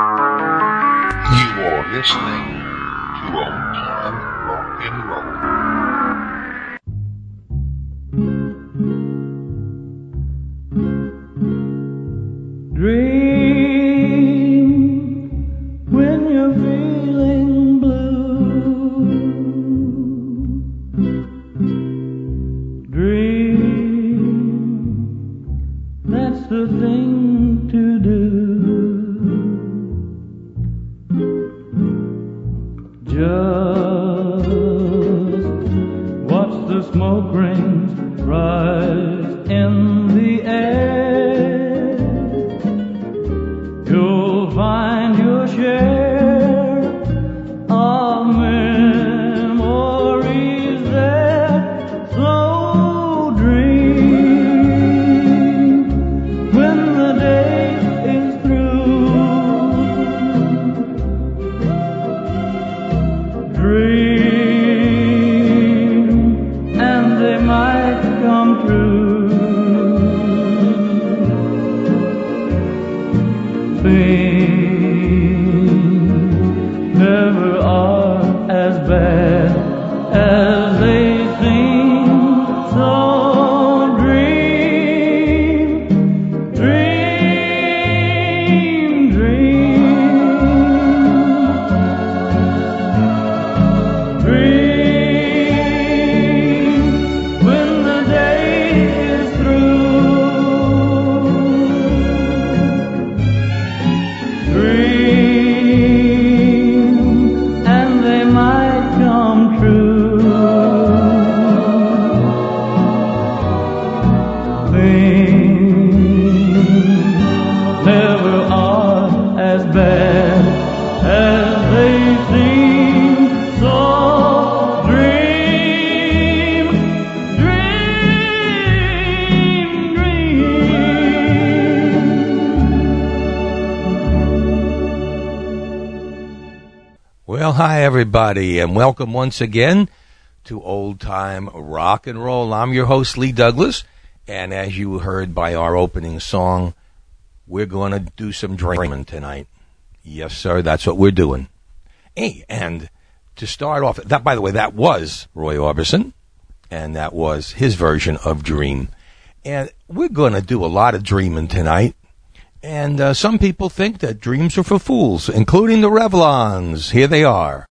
You are listening everybody, and welcome once again to Old Time Rock and Roll. I'm your host, Lee Douglas, and as you heard by our opening song, we're going to do some dreaming tonight. Yes, sir, that's what we're doing. Hey, and to start off, that, by the way, that was Roy Orbison, and that was his version of Dream. And we're going to do a lot of dreaming tonight. And uh, some people think that dreams are for fools, including the Revlons. Here they are.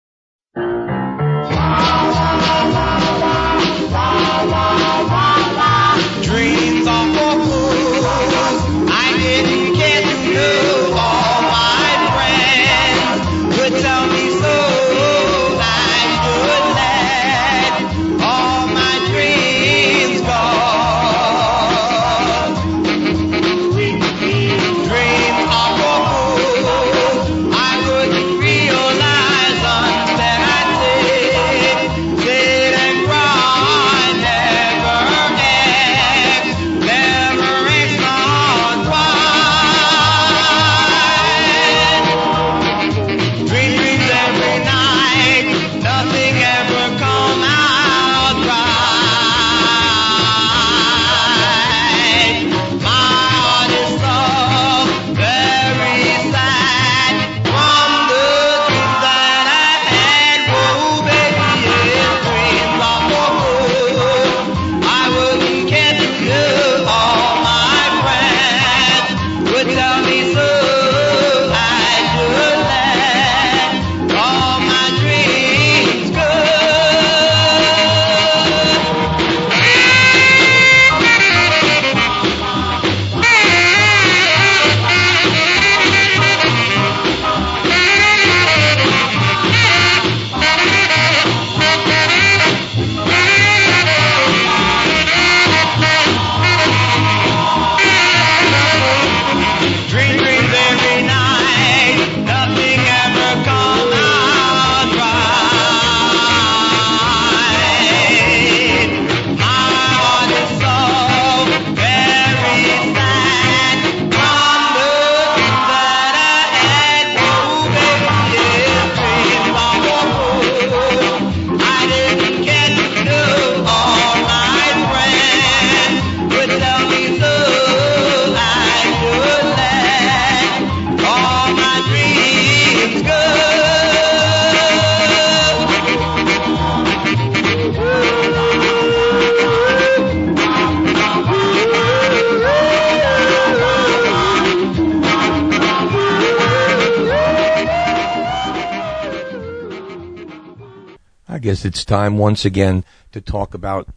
Time once again to talk about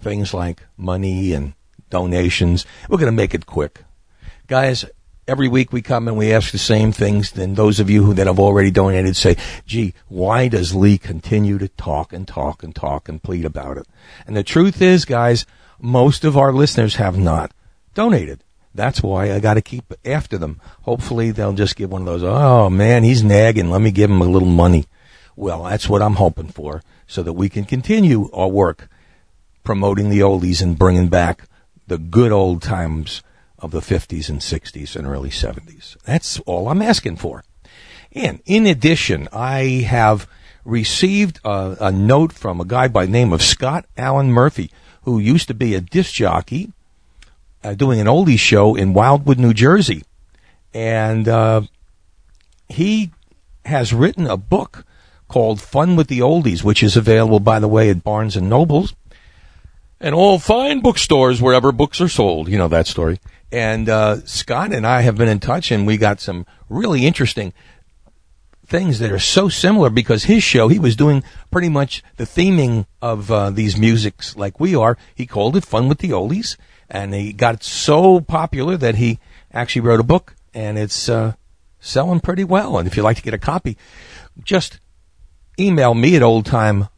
things like money and donations. We're going to make it quick. Guys, every week we come and we ask the same things. Then those of you who that have already donated say, gee, why does Lee continue to talk and talk and talk and plead about it? And the truth is, guys, most of our listeners have not donated. That's why I got to keep after them. Hopefully they'll just give one of those, oh man, he's nagging. Let me give him a little money. Well, that's what I'm hoping for so that we can continue our work promoting the oldies and bringing back the good old times of the 50s and 60s and early 70s. That's all I'm asking for. And in addition, I have received a, a note from a guy by the name of Scott Allen Murphy, who used to be a disc jockey uh, doing an oldies show in Wildwood, New Jersey. And uh, he has written a book called Fun with the Oldies, which is available, by the way, at Barnes and Nobles and all fine bookstores wherever books are sold. You know that story. And uh, Scott and I have been in touch, and we got some really interesting things that are so similar because his show, he was doing pretty much the theming of uh, these musics like we are. He called it Fun with the Oldies, and he got so popular that he actually wrote a book, and it's uh, selling pretty well. And if you'd like to get a copy, just email me at oldtimernr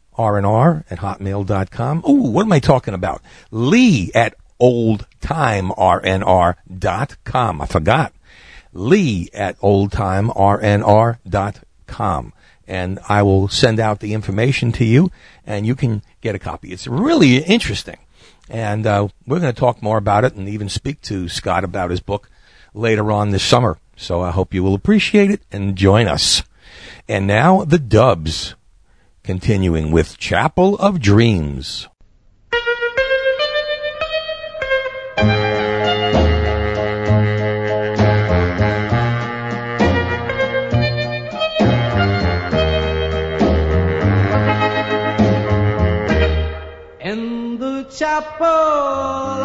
at hotmail.com. Ooh, what am I talking about? Lee at oldtimernr.com. I forgot. Lee at oldtimernr.com. And I will send out the information to you and you can get a copy. It's really interesting. And uh, we're going to talk more about it and even speak to Scott about his book later on this summer. So I hope you will appreciate it and join us. And now the dubs, continuing with Chapel of Dreams. chapel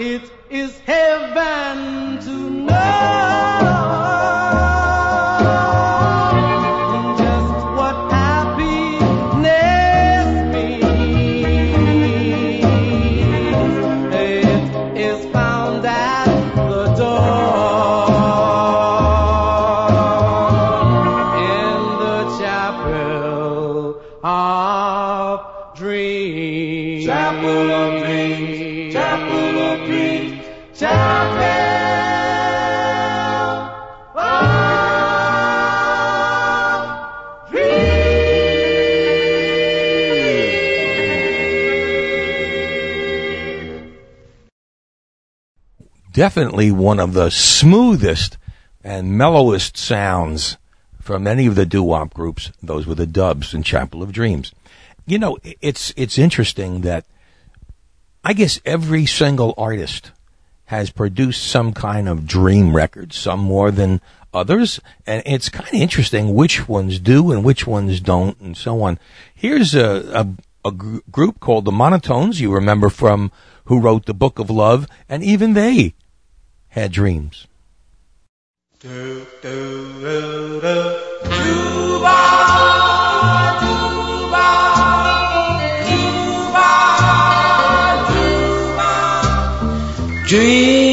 It is heaven to know definitely one of the smoothest and mellowest sounds from any of the doo-wop groups. Those were the dubs in Chapel of Dreams. You know, it's it's interesting that I guess every single artist has produced some kind of dream record, some more than others, and it's kind of interesting which ones do and which ones don't, and so on. Here's a, a a gr- group called the Monotones, you remember from who wrote the Book of Love, and even they had dreams. Dream.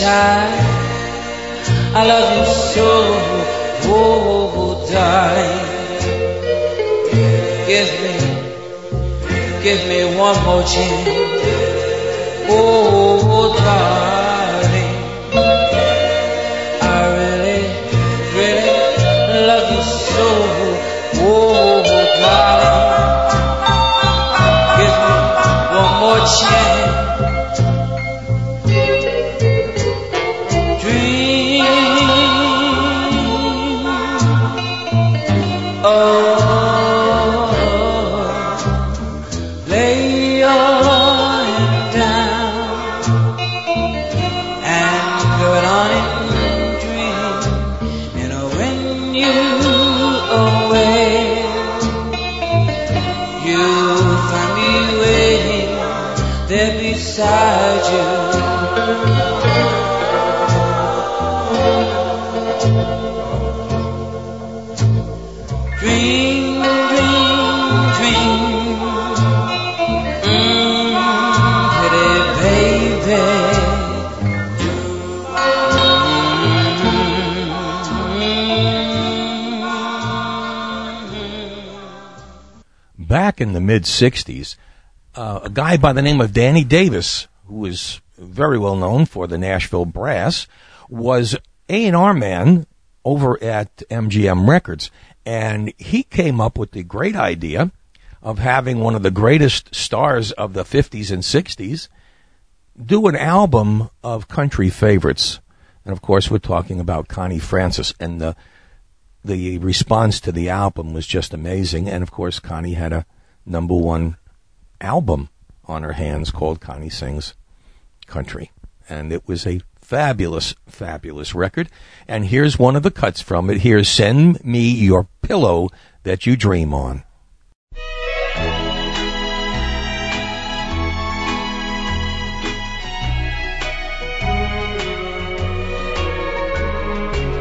I I love you so, oh darling. Give me, give me one more chance, oh darling. In the mid 60s, uh, a guy by the name of Danny Davis, who was very well known for the Nashville Brass, was A&R man over at MGM Records. And he came up with the great idea of having one of the greatest stars of the 50s and 60s do an album of country favorites. And of course, we're talking about Connie Francis. And the, the response to the album was just amazing. And of course, Connie had a number one album on her hands called Connie Sings Country. And it was a fabulous, fabulous record. And here's one of the cuts from it. Here's Send Me Your Pillow That You Dream On.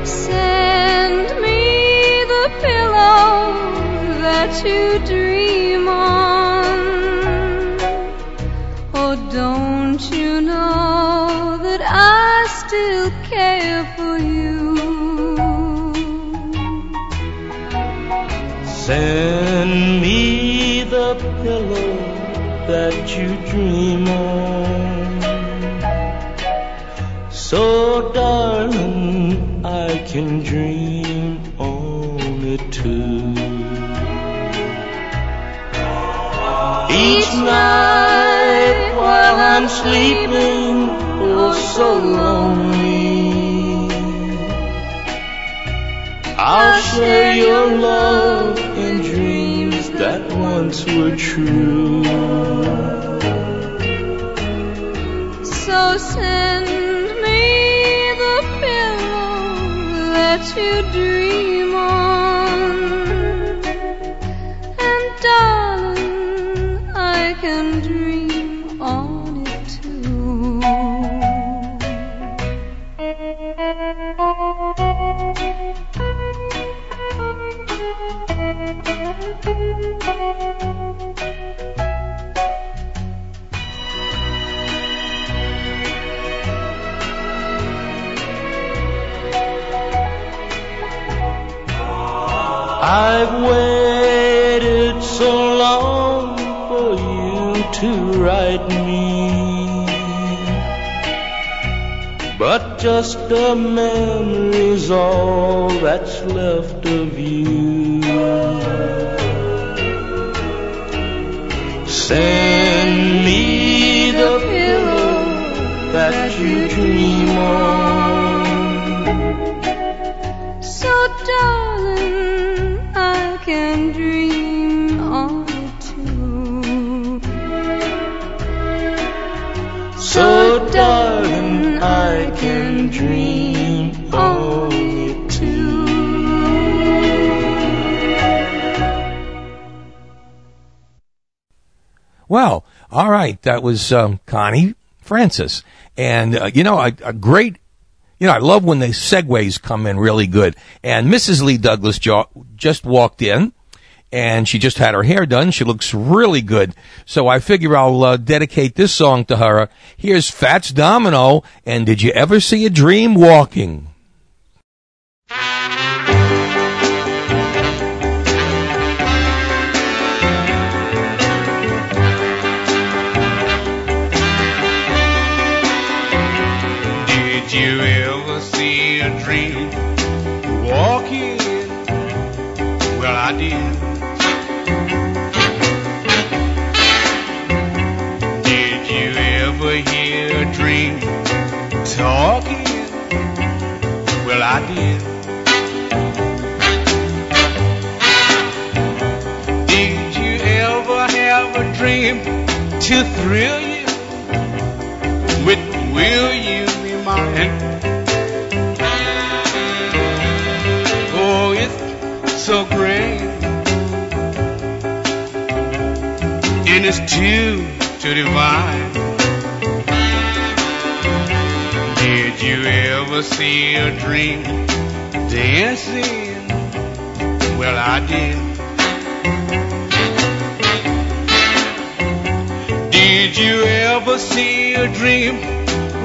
Send me the pillow that you dream on. Oh, don't you know that I still care for you? Send me the pillow that you dream on. So, darling, I can dream Each night while I'm sleeping, oh, so lonely. I'll share your love and dreams that once were true. So send me the pillow that you dream write me. But just a memory's all that's left of you. Send me the pillow that you dream on. So, darling, I can dream dream on it. Well, all right. That was um, Connie Francis. And, uh, you know, a, a great, you know, I love when the segues come in really good. And Mrs. Lee Douglas jo- just walked in and she just had her hair done. She looks really good. So I figure I'll uh, dedicate this song to her. Here's Fats Domino. And did you ever see a dream walking? Well, I did. Did you ever have a dream to thrill you with will you be mine? Oh, it's so great. And it's too, too divine. Did you ever see a dream dancing? Well, I did. Did you ever see a dream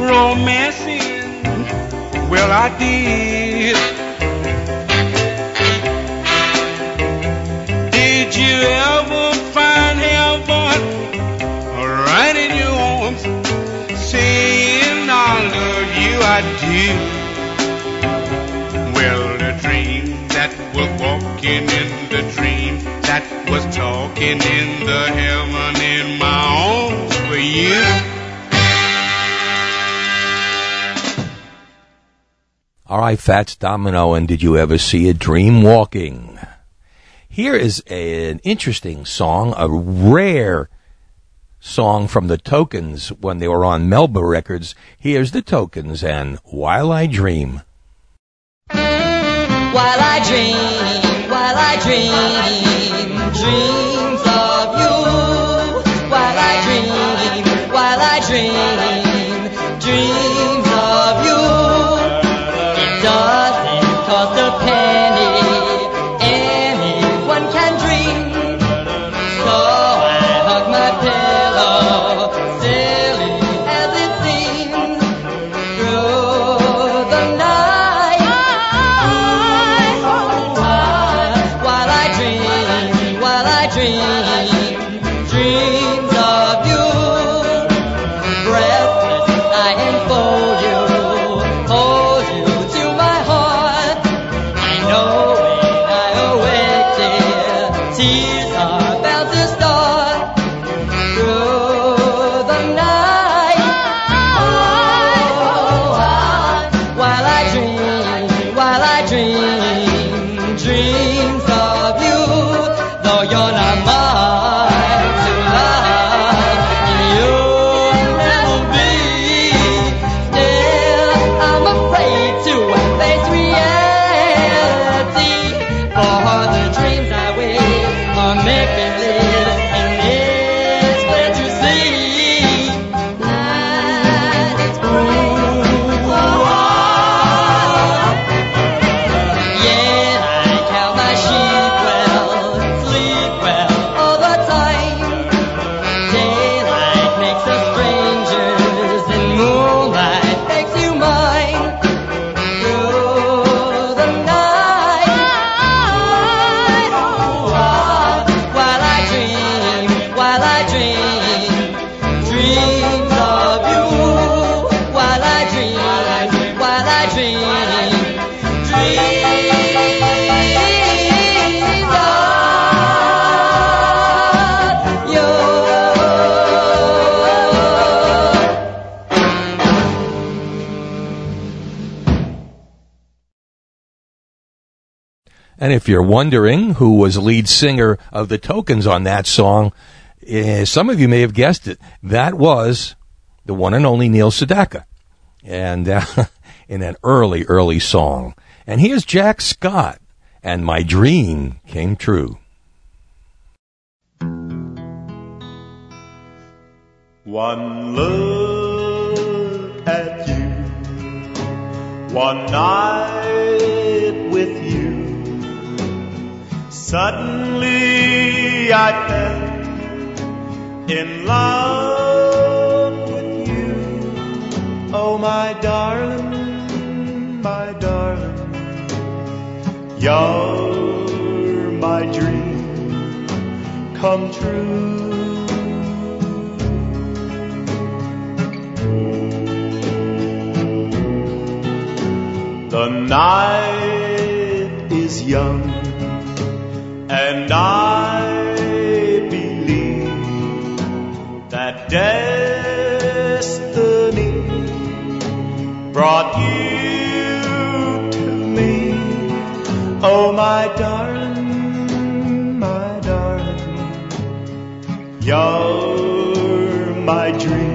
romancing? Well, I did. Did you ever walking in the dream that was talking in the heaven in my arms for you. All right, Fats Domino, and did you ever see a dream walking? Here is an interesting song, a rare song from the Tokens when they were on Melba Records. Here's the Tokens and While I Dream. While I dream, while I dream, dreams if you're wondering who was lead singer of the Tokens on that song, eh, some of you may have guessed it. That was the one and only Neil Sedaka. And uh, in an early, early song. And here's Jack Scott, and my dream came true. One look at you, one night with you. Suddenly I fell in love with you. Oh, my darling, my darling, you're my dream come true. The night is young, and I believe that destiny brought you to me. Oh, my darling, my darling, you're my dream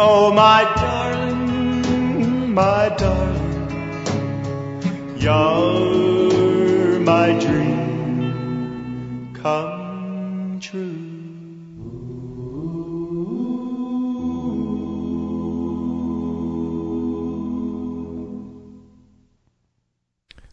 Oh, my darling, my darling, you're my dream come true.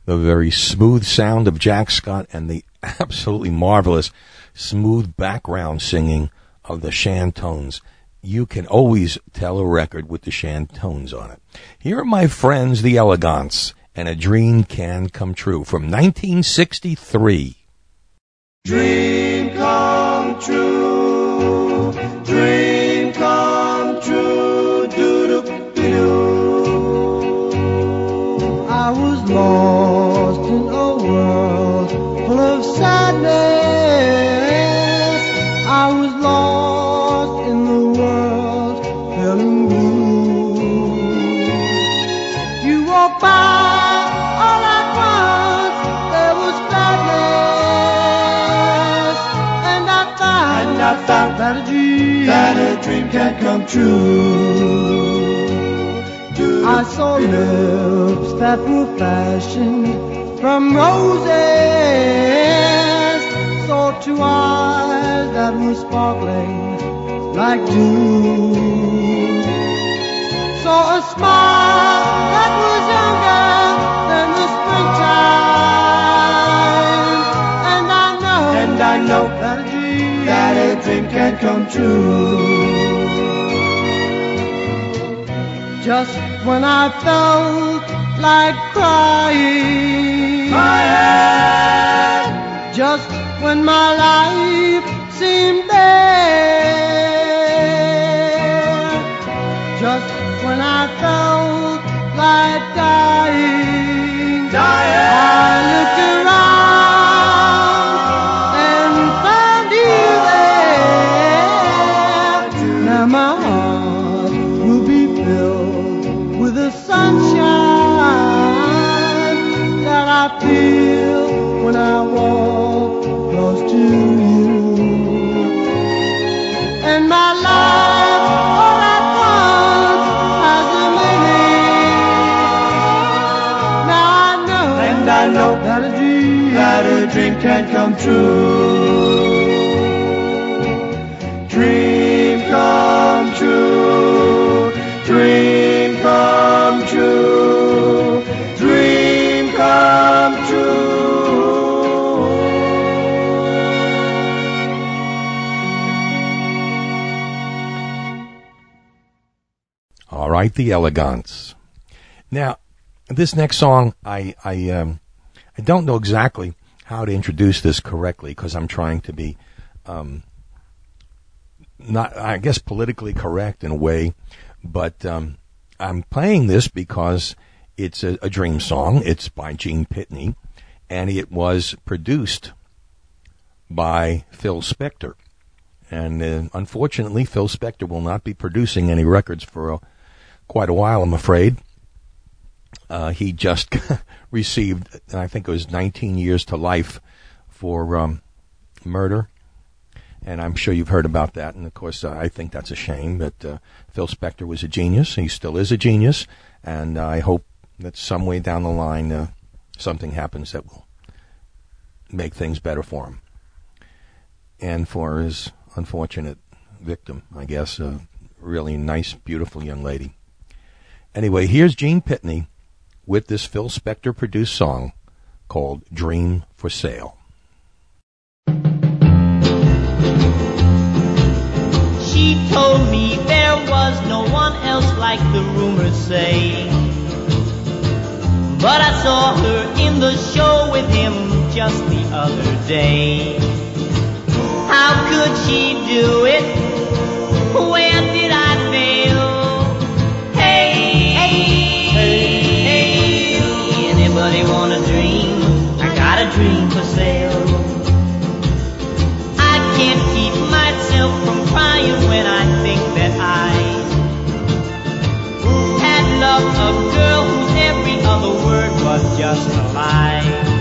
the very smooth sound of Jack Scott and the absolutely marvelous smooth background singing of the Chantones. You can always tell a record with the Chantones on it. Here are my friends, the Elegants, and a dream can come true from 1963. Dream come true, dream come true. I saw lips that were fashioned from roses. Saw two eyes that were sparkling like dew. Saw a smile that was younger than the springtime. And I know, And I know that a dream, that a dream can come true. Just when I felt like crying, hand, just when my life seemed bare, can come true. Dream come true. Dream come true. Dream come true. All right, the Elegants. Now, this next song, I I um, I don't know exactly how to introduce this correctly because I'm trying to be um, not, I guess, politically correct in a way, but um, I'm playing this because it's a, a dream song. It's by Gene Pitney, and it was produced by Phil Spector. And uh, unfortunately, Phil Spector will not be producing any records for a, quite a while, I'm afraid. Uh, he just received, I think it was 19 years to life for um, murder. And I'm sure you've heard about that. And of course, uh, I think that's a shame. But uh, Phil Spector was a genius. He still is a genius. And I hope that some way down the line, uh, something happens that will make things better for him. And for his unfortunate victim, I guess, a really nice, beautiful young lady. Anyway, here's Gene Pitney with this Phil Spector produced song called Dream for Sale. She told me there was no one else like the rumors say. But I saw her in the show with him just the other day. How could she do it? Where had loved a girl whose every other word was just a lie.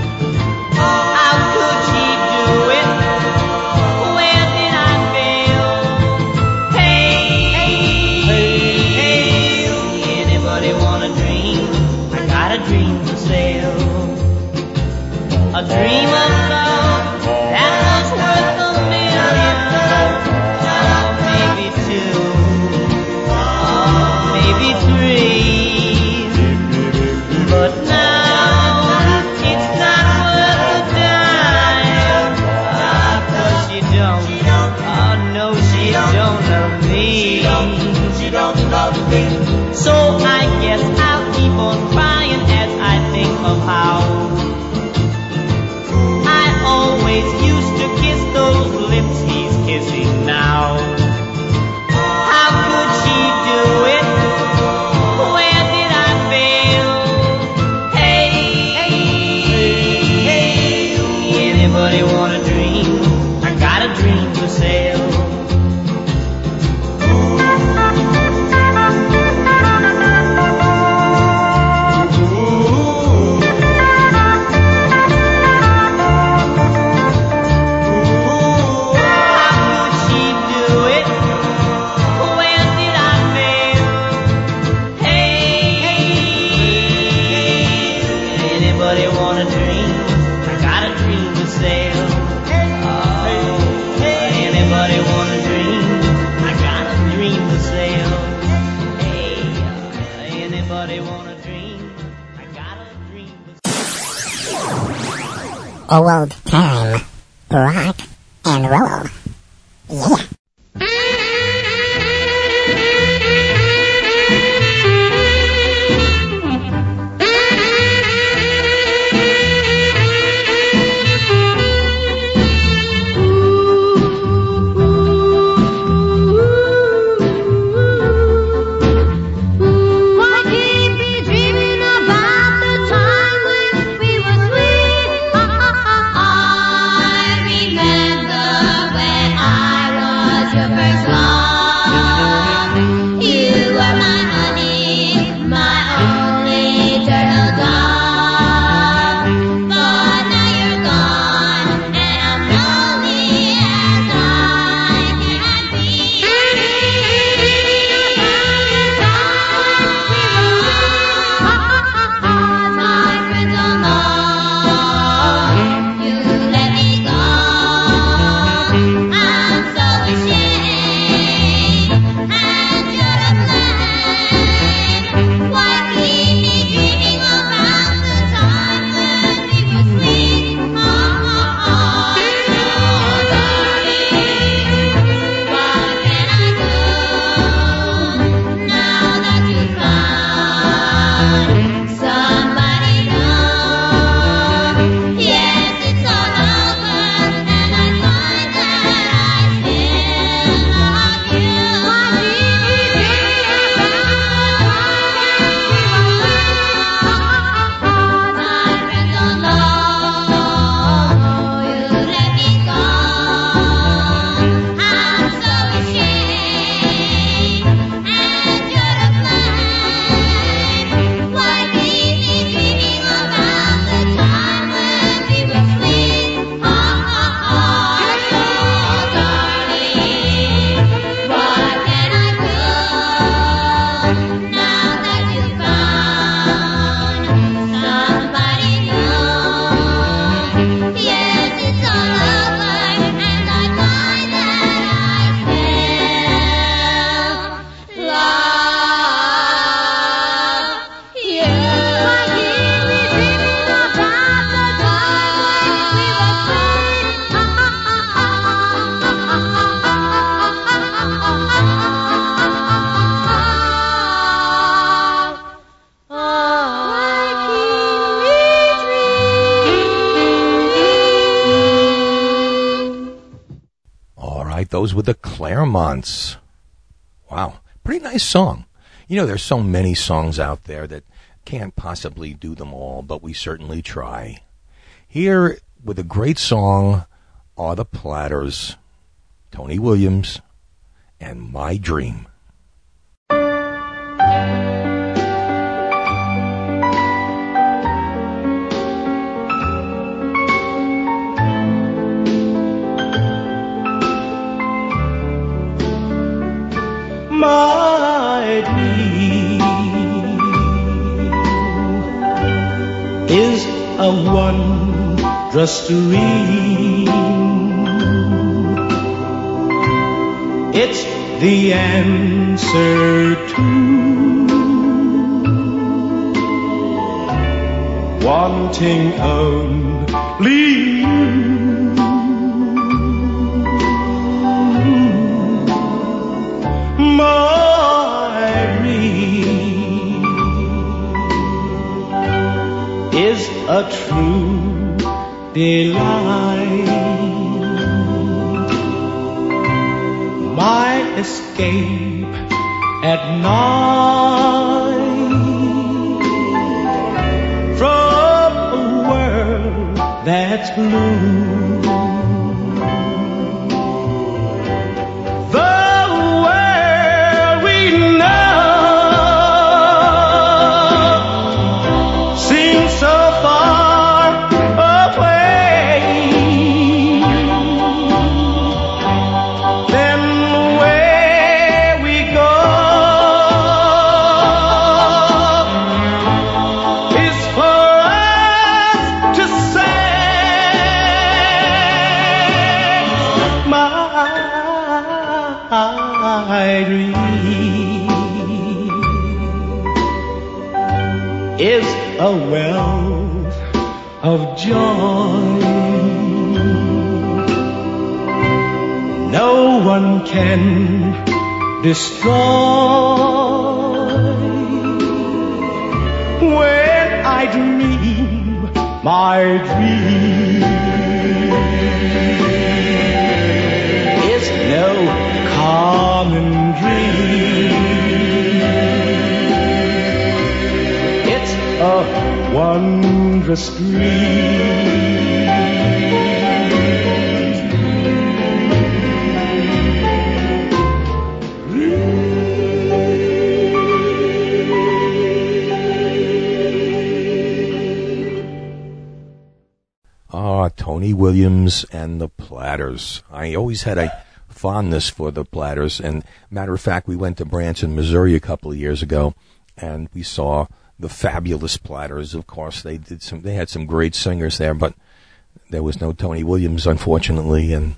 Claremonts. Wow, pretty nice song. You know, there's so many songs out there that can't possibly do them all, but we certainly try. Here with a great song are the Platters, Tony Williams, and My Dream. A wondrous dream. It's the answer to wanting only you. my a true delight. My escape at night from a world that's blue. Can destroy when I dream my dream is no common dream. It's a wondrous Ah, Williams and the Platters. I always had a fondness for the Platters, and matter of fact, we went to Branson, Missouri, a couple of years ago, and we saw the fabulous Platters. Of course, they did some. They had some great singers there, but there was no Tony Williams, unfortunately, and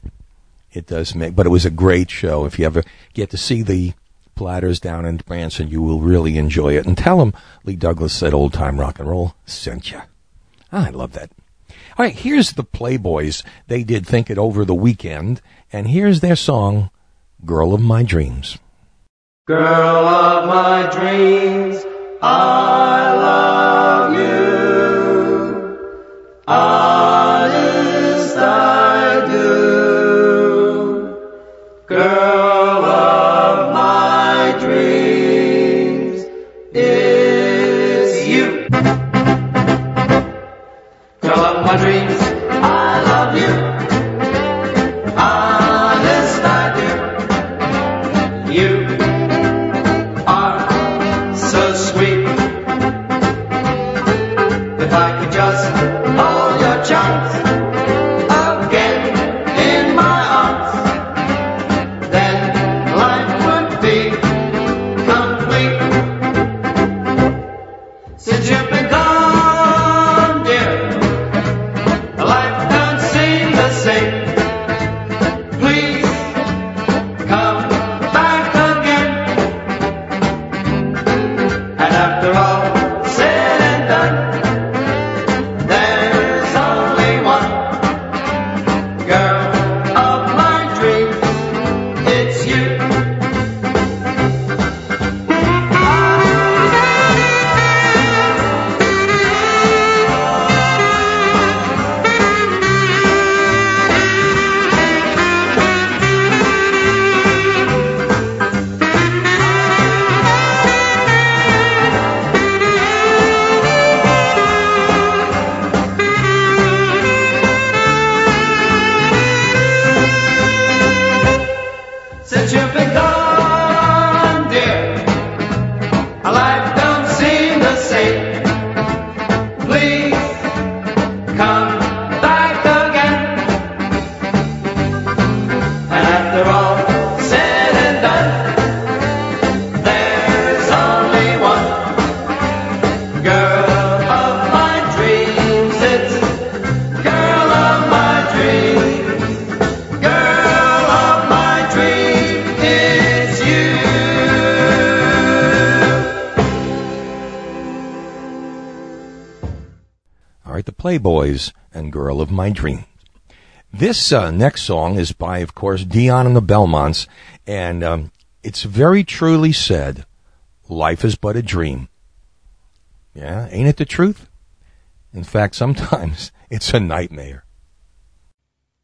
it does make. But it was a great show. If you ever get to see the Platters down in Branson, you will really enjoy it. And tell them Lee Douglas said Old Time Rock and Roll sent you. I love that. All right, here's the Playboys. They did Think It Over the weekend, and here's their song, Girl of My Dreams. Girl of my dreams, I love you. Honest Playboys and Girl of My Dreams. This uh, next song is by, of course, Dion and the Belmonts, and um, it's very truly said, life is but a dream. Yeah, ain't it the truth? In fact, sometimes it's a nightmare.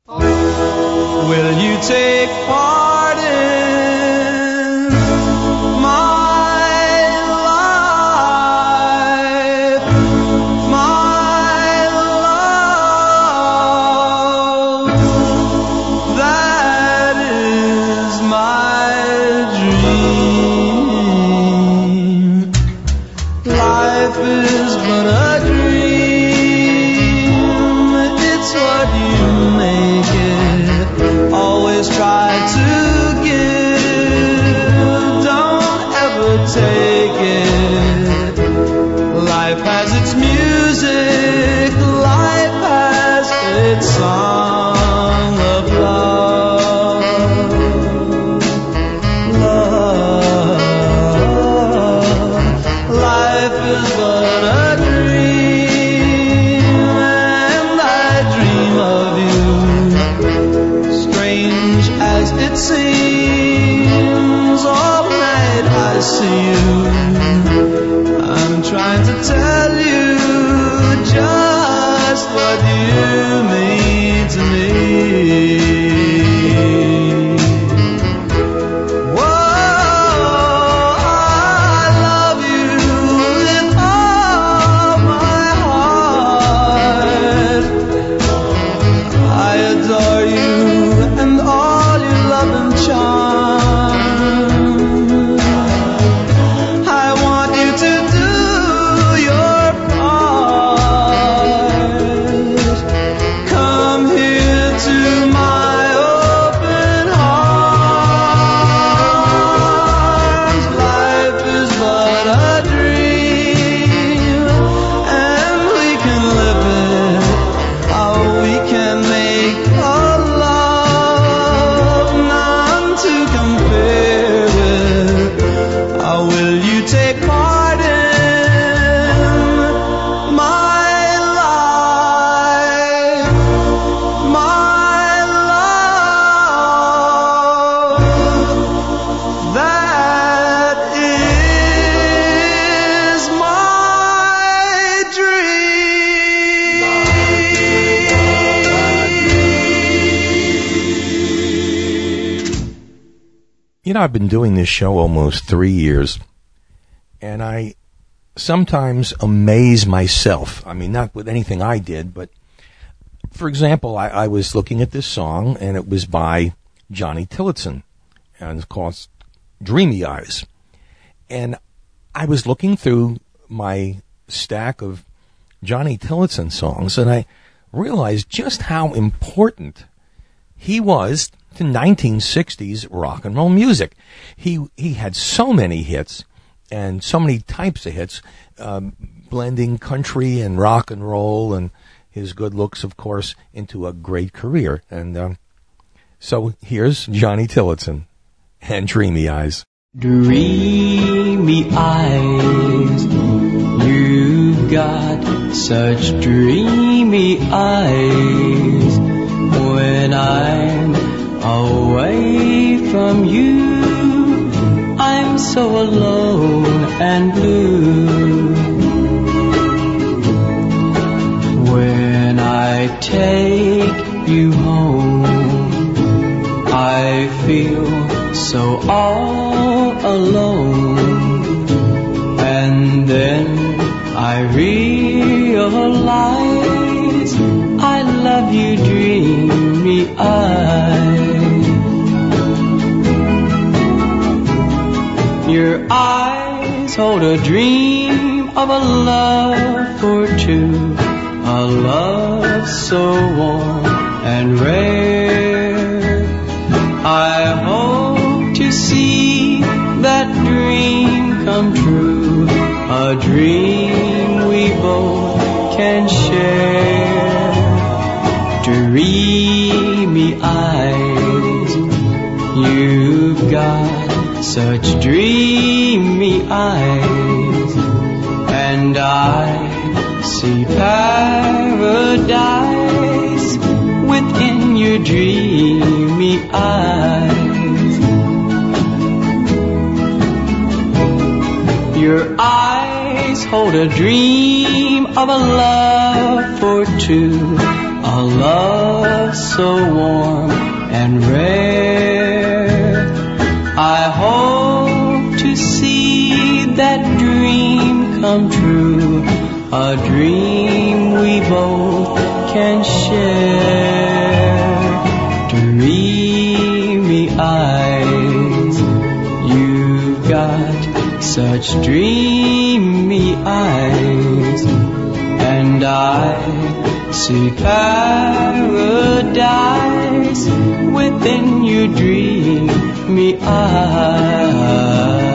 Will you take part trying to tell you just what you I've been doing this show almost three years, and I sometimes amaze myself. I mean, not with anything I did, but for example, I, I was looking at this song, and it was by Johnny Tillotson, and it's called Dreamy Eyes. And I was looking through my stack of Johnny Tillotson songs, and I realized just how important he was to 1960s rock and roll music. He he had so many hits and so many types of hits, um, blending country and rock and roll, and his good looks, of course, into a great career. And um, so here's Johnny Tillotson and Dreamy Eyes. Dreamy eyes, you've got such dreamy eyes. So alone and blue. When I take you home, I feel so all alone. And then I realize I love you, dreamy eyes. Eyes hold a dream of a love for two. a love so warm and rare. I hope to see that dream come true, a dream we both can share. Dreamy eyes, you've got such dreamy eyes, and I see paradise within your dreamy eyes. Your eyes hold a dream of a love for two, a love so warm and rare. I hope to see that dream come true, a dream we both can share. Dreamy eyes, you've got such dreamy eyes, and I see paradise within your dreamy eyes.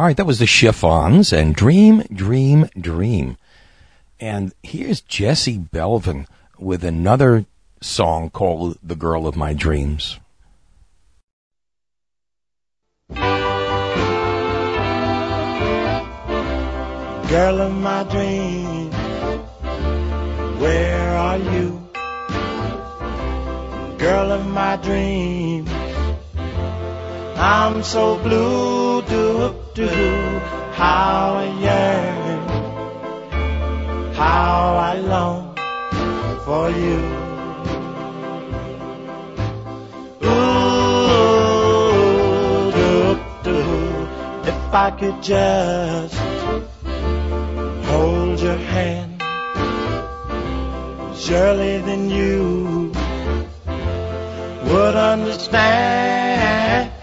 All right, that was the Chiffons and Dream, Dream, Dream. And here's Jesse Belvin with another song called The Girl of My Dreams. Girl of my dreams, where are you? Girl of my dreams, I'm so blue, do do, how I yearn, how I long for you. Ooh, if I could just hold your hand. Surely then you would understand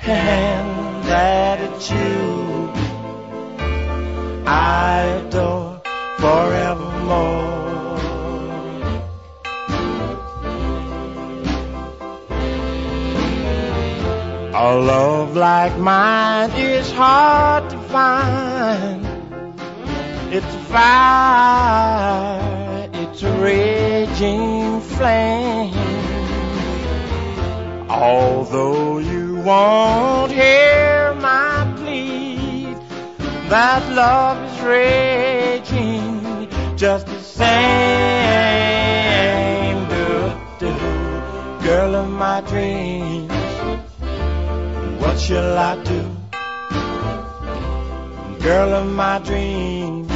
that it's you I adore forevermore. A love like mine is hard to find. It's a fire, it's a raging flame. Although you won't hear my plea, that love is raging just the same. Do, do, girl of my dreams, what shall I do? Girl of my dreams,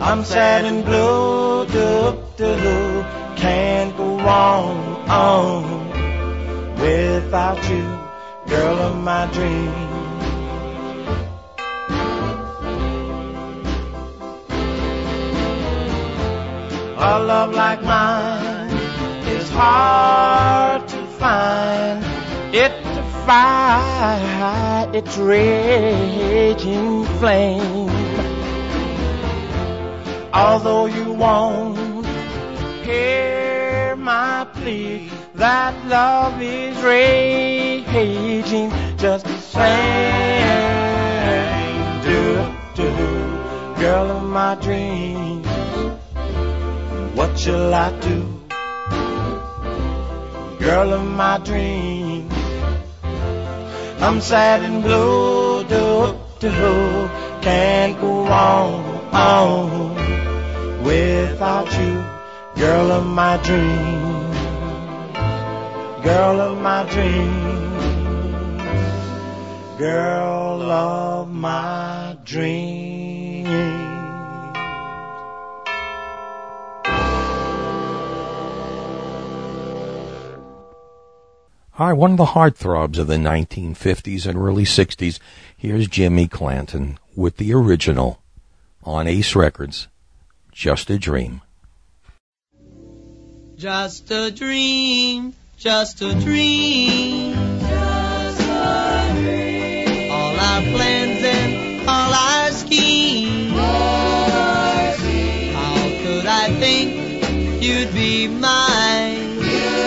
I'm sad and blue, do, do, can't go on, on without you, girl of my dreams. A love like mine is hard to find. It's a fire, it's raging flame. Although you won't hear plea, that love is raging just the same. Do, do, girl of my dreams, what shall I do? Girl of my dreams, I'm sad and blue, do, do, can't go on, on without you, girl of my dreams, girl of my dreams, girl of my dreams. All right, one of the heartthrobs of the 1950s and early 60s. Here's Jimmy Clanton with the original on Ace Records, Just a Dream. Just a dream, just a dream. Just a dream. All our plans and all our schemes. Our schemes. How could I think you'd be mine? You'd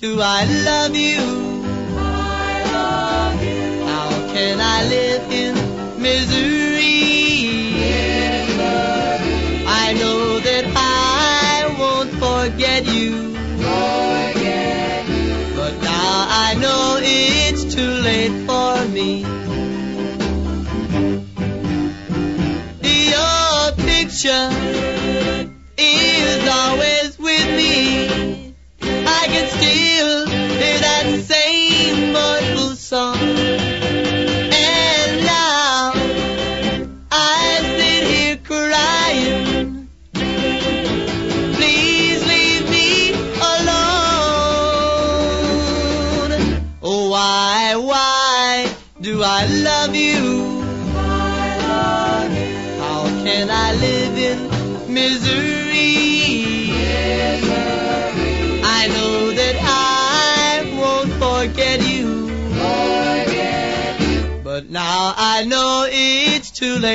do I love you? How can I live in misery? I know that I won't forget you. But now I know it's too late for me. Your picture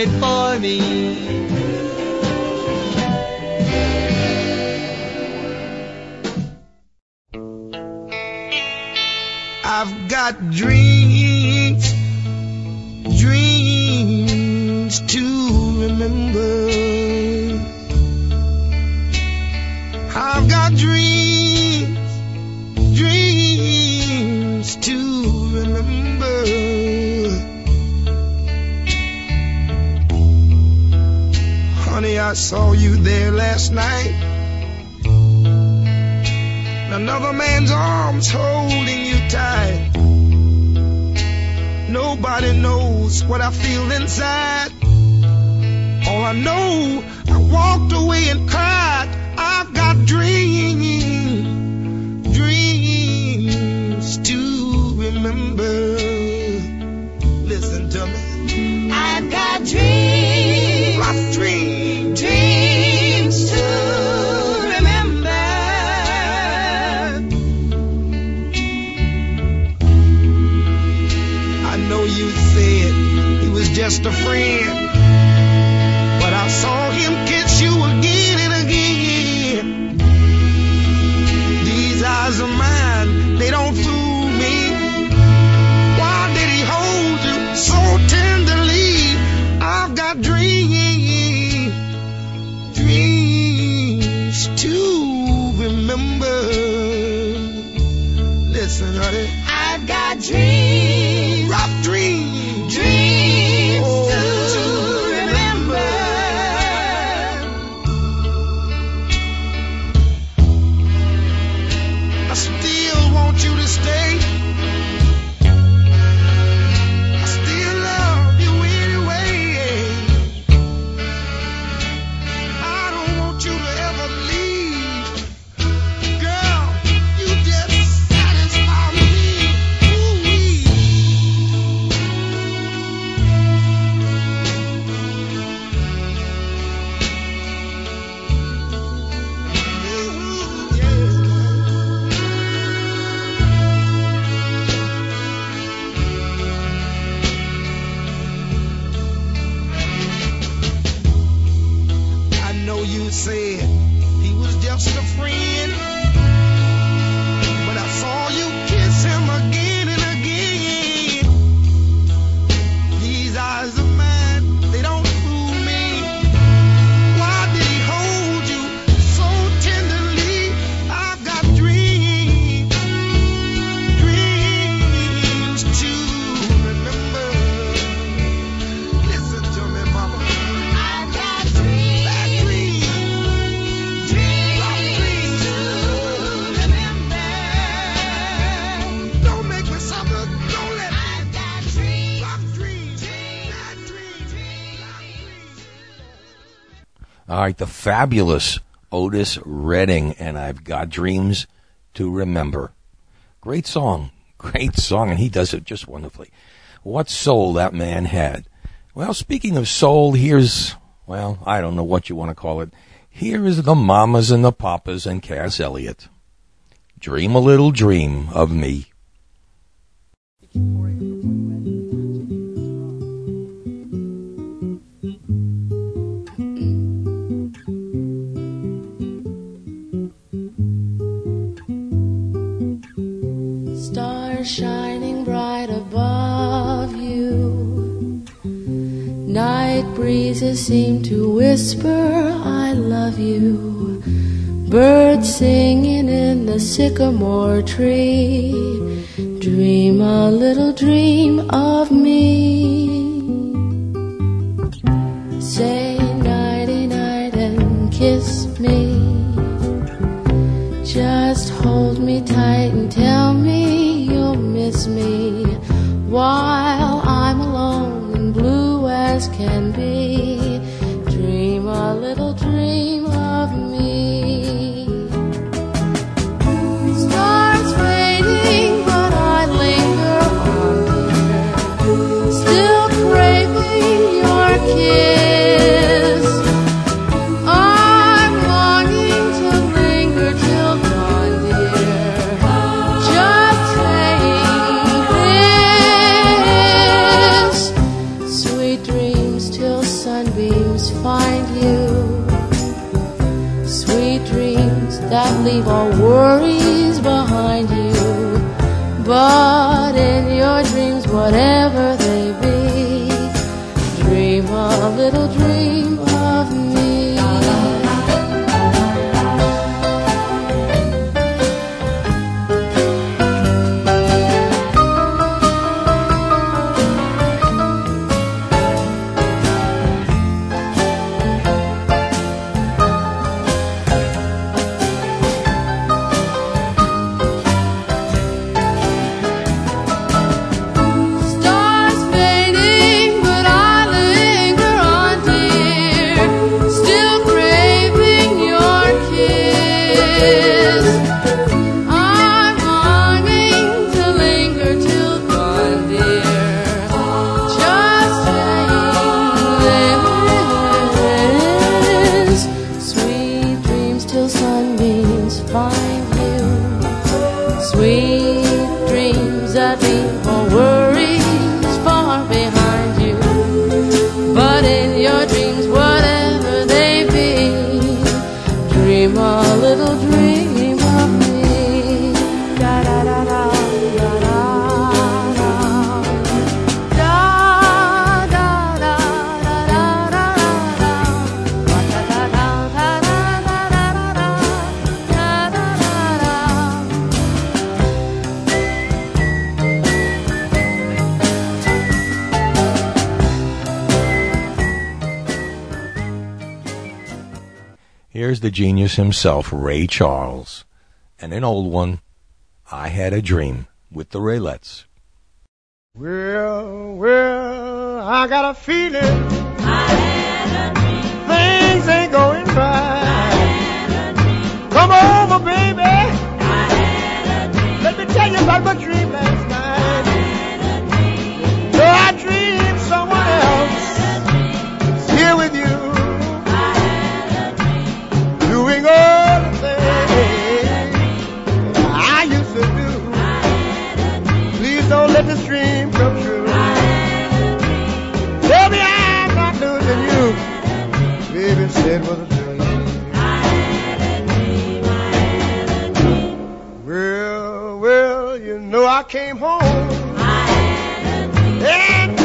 wait for me. I've got dreams, dreams to remember. saw you there last night. Another man's arms holding you tight. Nobody knows what I feel inside. All I know, I walked away and cried. I've got dreams, dreams to remember. Listen to me. I've got dreams. just a friend. fabulous Otis Redding, and I've Got Dreams to Remember. Great song, great song, and he does it just wonderfully. What soul that man had. Well, speaking of soul, here's, well, I don't know what you want to call it. Here is the mamas and the papas and Cass Elliot. Dream a little dream of me. seem to whisper, I love you. Birds singing in the sycamore tree. Dream a little dream of me. divine. genius himself, Ray Charles, and an old one, I Had a Dream, with the Raelettes. Well, well, I got a feeling. I had a dream. Things ain't going right. I had a dream. Come over, baby. I had a dream. Let me tell you about my dream. did was a dream. I had a dream, I had a dream. Well, well, you know I came home. I had a dream.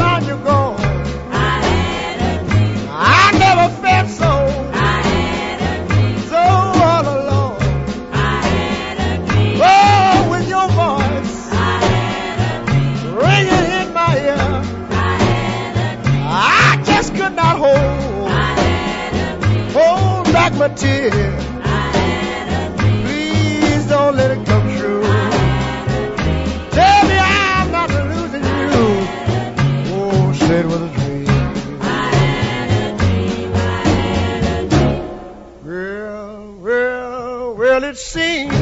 my tear. Please don't let it come true. Tell me I'm not losing you. Oh, said with a dream. Well, well, well, it seems.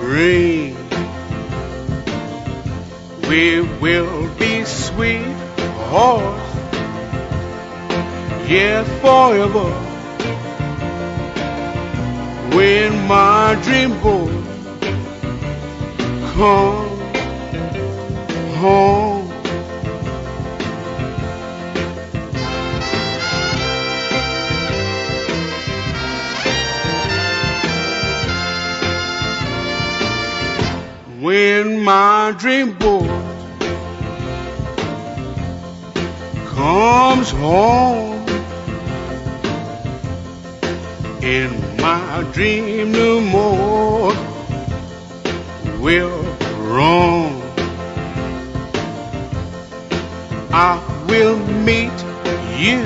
rain. We will be sweethearts, yes, forever. When my dream boy comes home. my dream boy comes home. In my dream no more will roam. I will meet you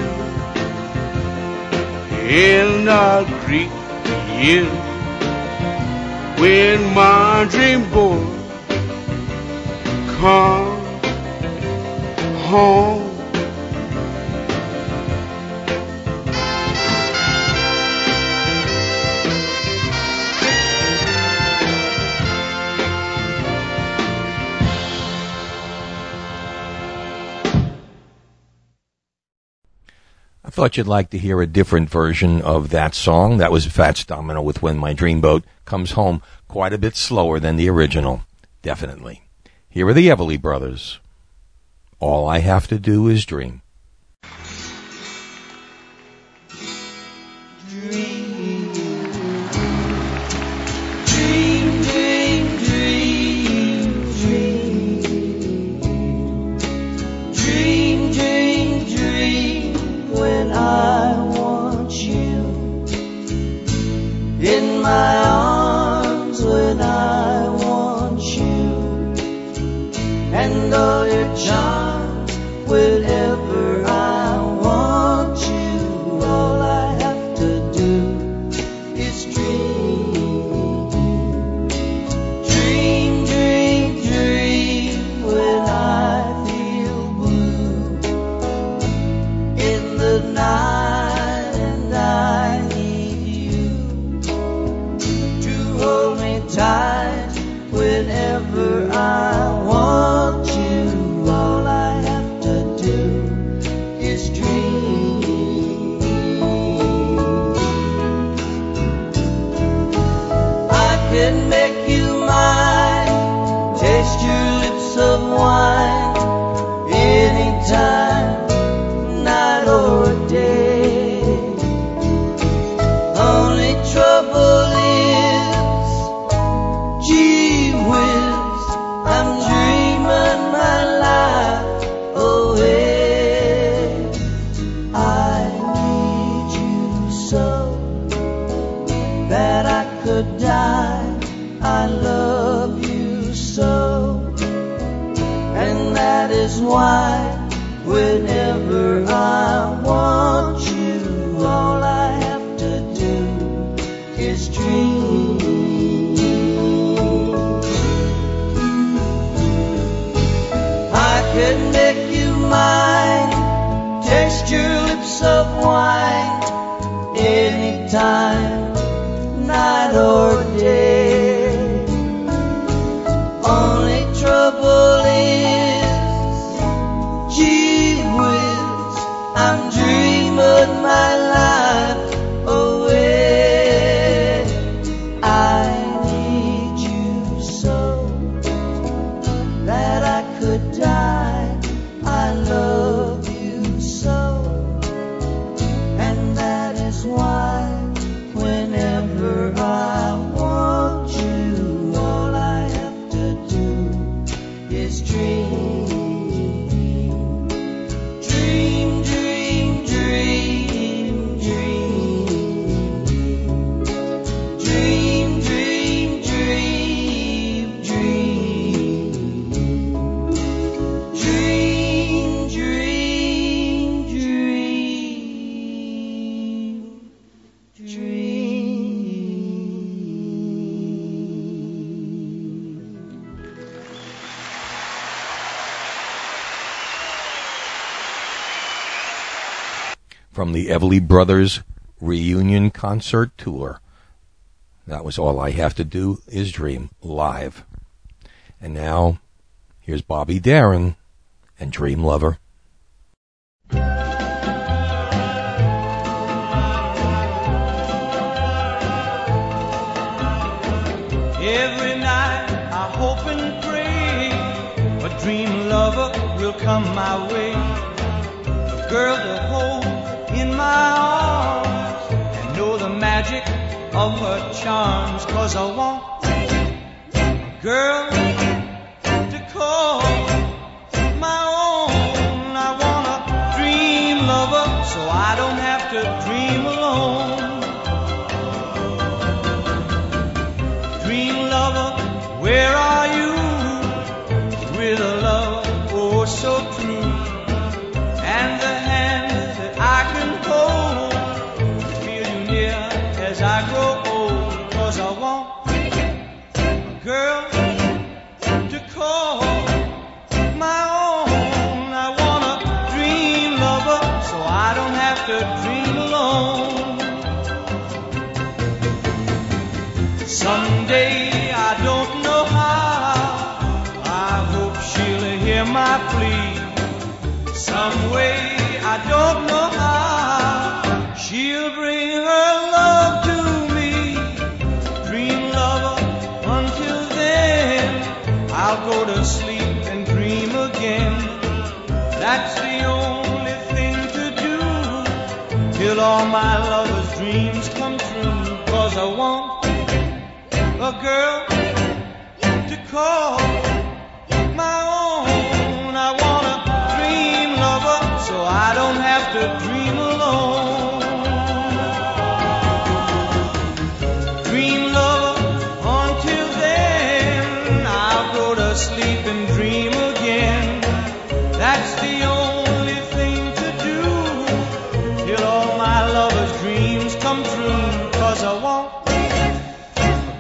and I'll greet you when my dream boy home, home. I thought you'd like to hear a different version of that song. That was Fats Domino with When My Dreamboat Comes Home, quite a bit slower than the original, definitely. Here are the Everly Brothers. All I have to do is dream. my own. tonight. From the Everly Brothers reunion concert tour. That was all I have to do is dream live. And now, here's Bobby Darin and Dream Lover. Every night I hope and pray a dream lover will come my way. A girl in my arms and know the magic of her charms. Cause I want girl my lover's dreams come true. Cause I want a girl to call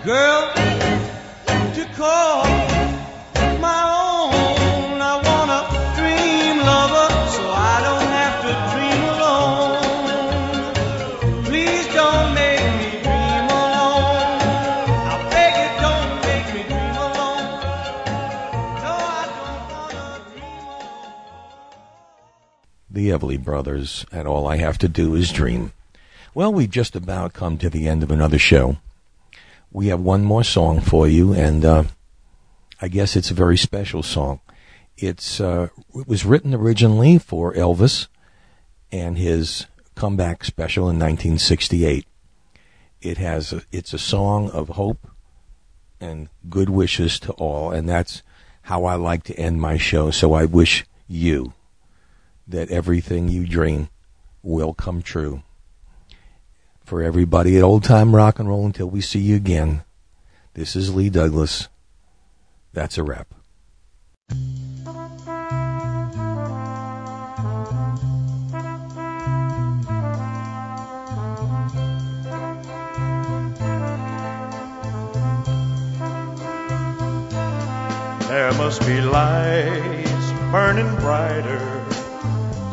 girl to call my own. I want a dream lover so I don't have to dream alone. Please don't make me dream alone. I beg you, don't make me dream alone. No, I don't wanna dream alone. the Everly Brothers, and all I have to do is dream. Well, we've just about come to the end of another show. We have one more song for you, and uh, I guess it's a very special song. It's uh, it was written originally for Elvis and his comeback special in 1968. It has a, it's a song of hope and good wishes to all, and that's how I like to end my show. So I wish you that everything you dream will come true. For everybody at Old Time Rock and Roll, until we see you again, this is Lee Douglas. That's a wrap. There must be lights burning brighter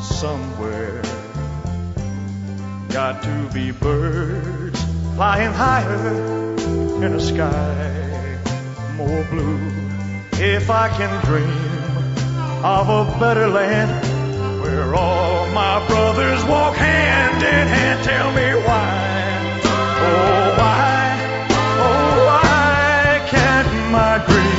somewhere. Got to be birds flying higher in a sky more blue. If I can dream of a better land where all my brothers walk hand in hand, tell me why, oh why, oh why can't my dream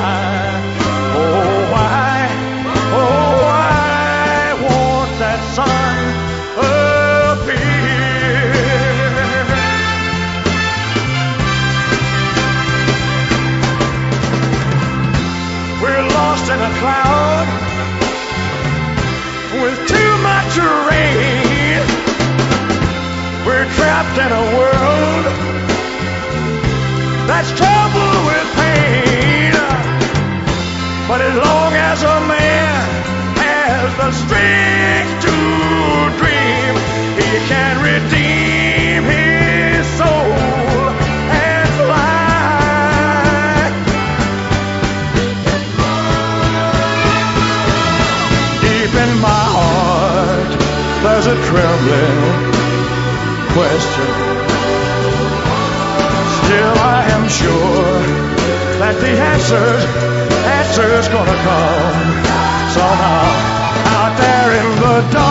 Question. Still, I am sure that the answers, answers gonna come somehow out there in the dark.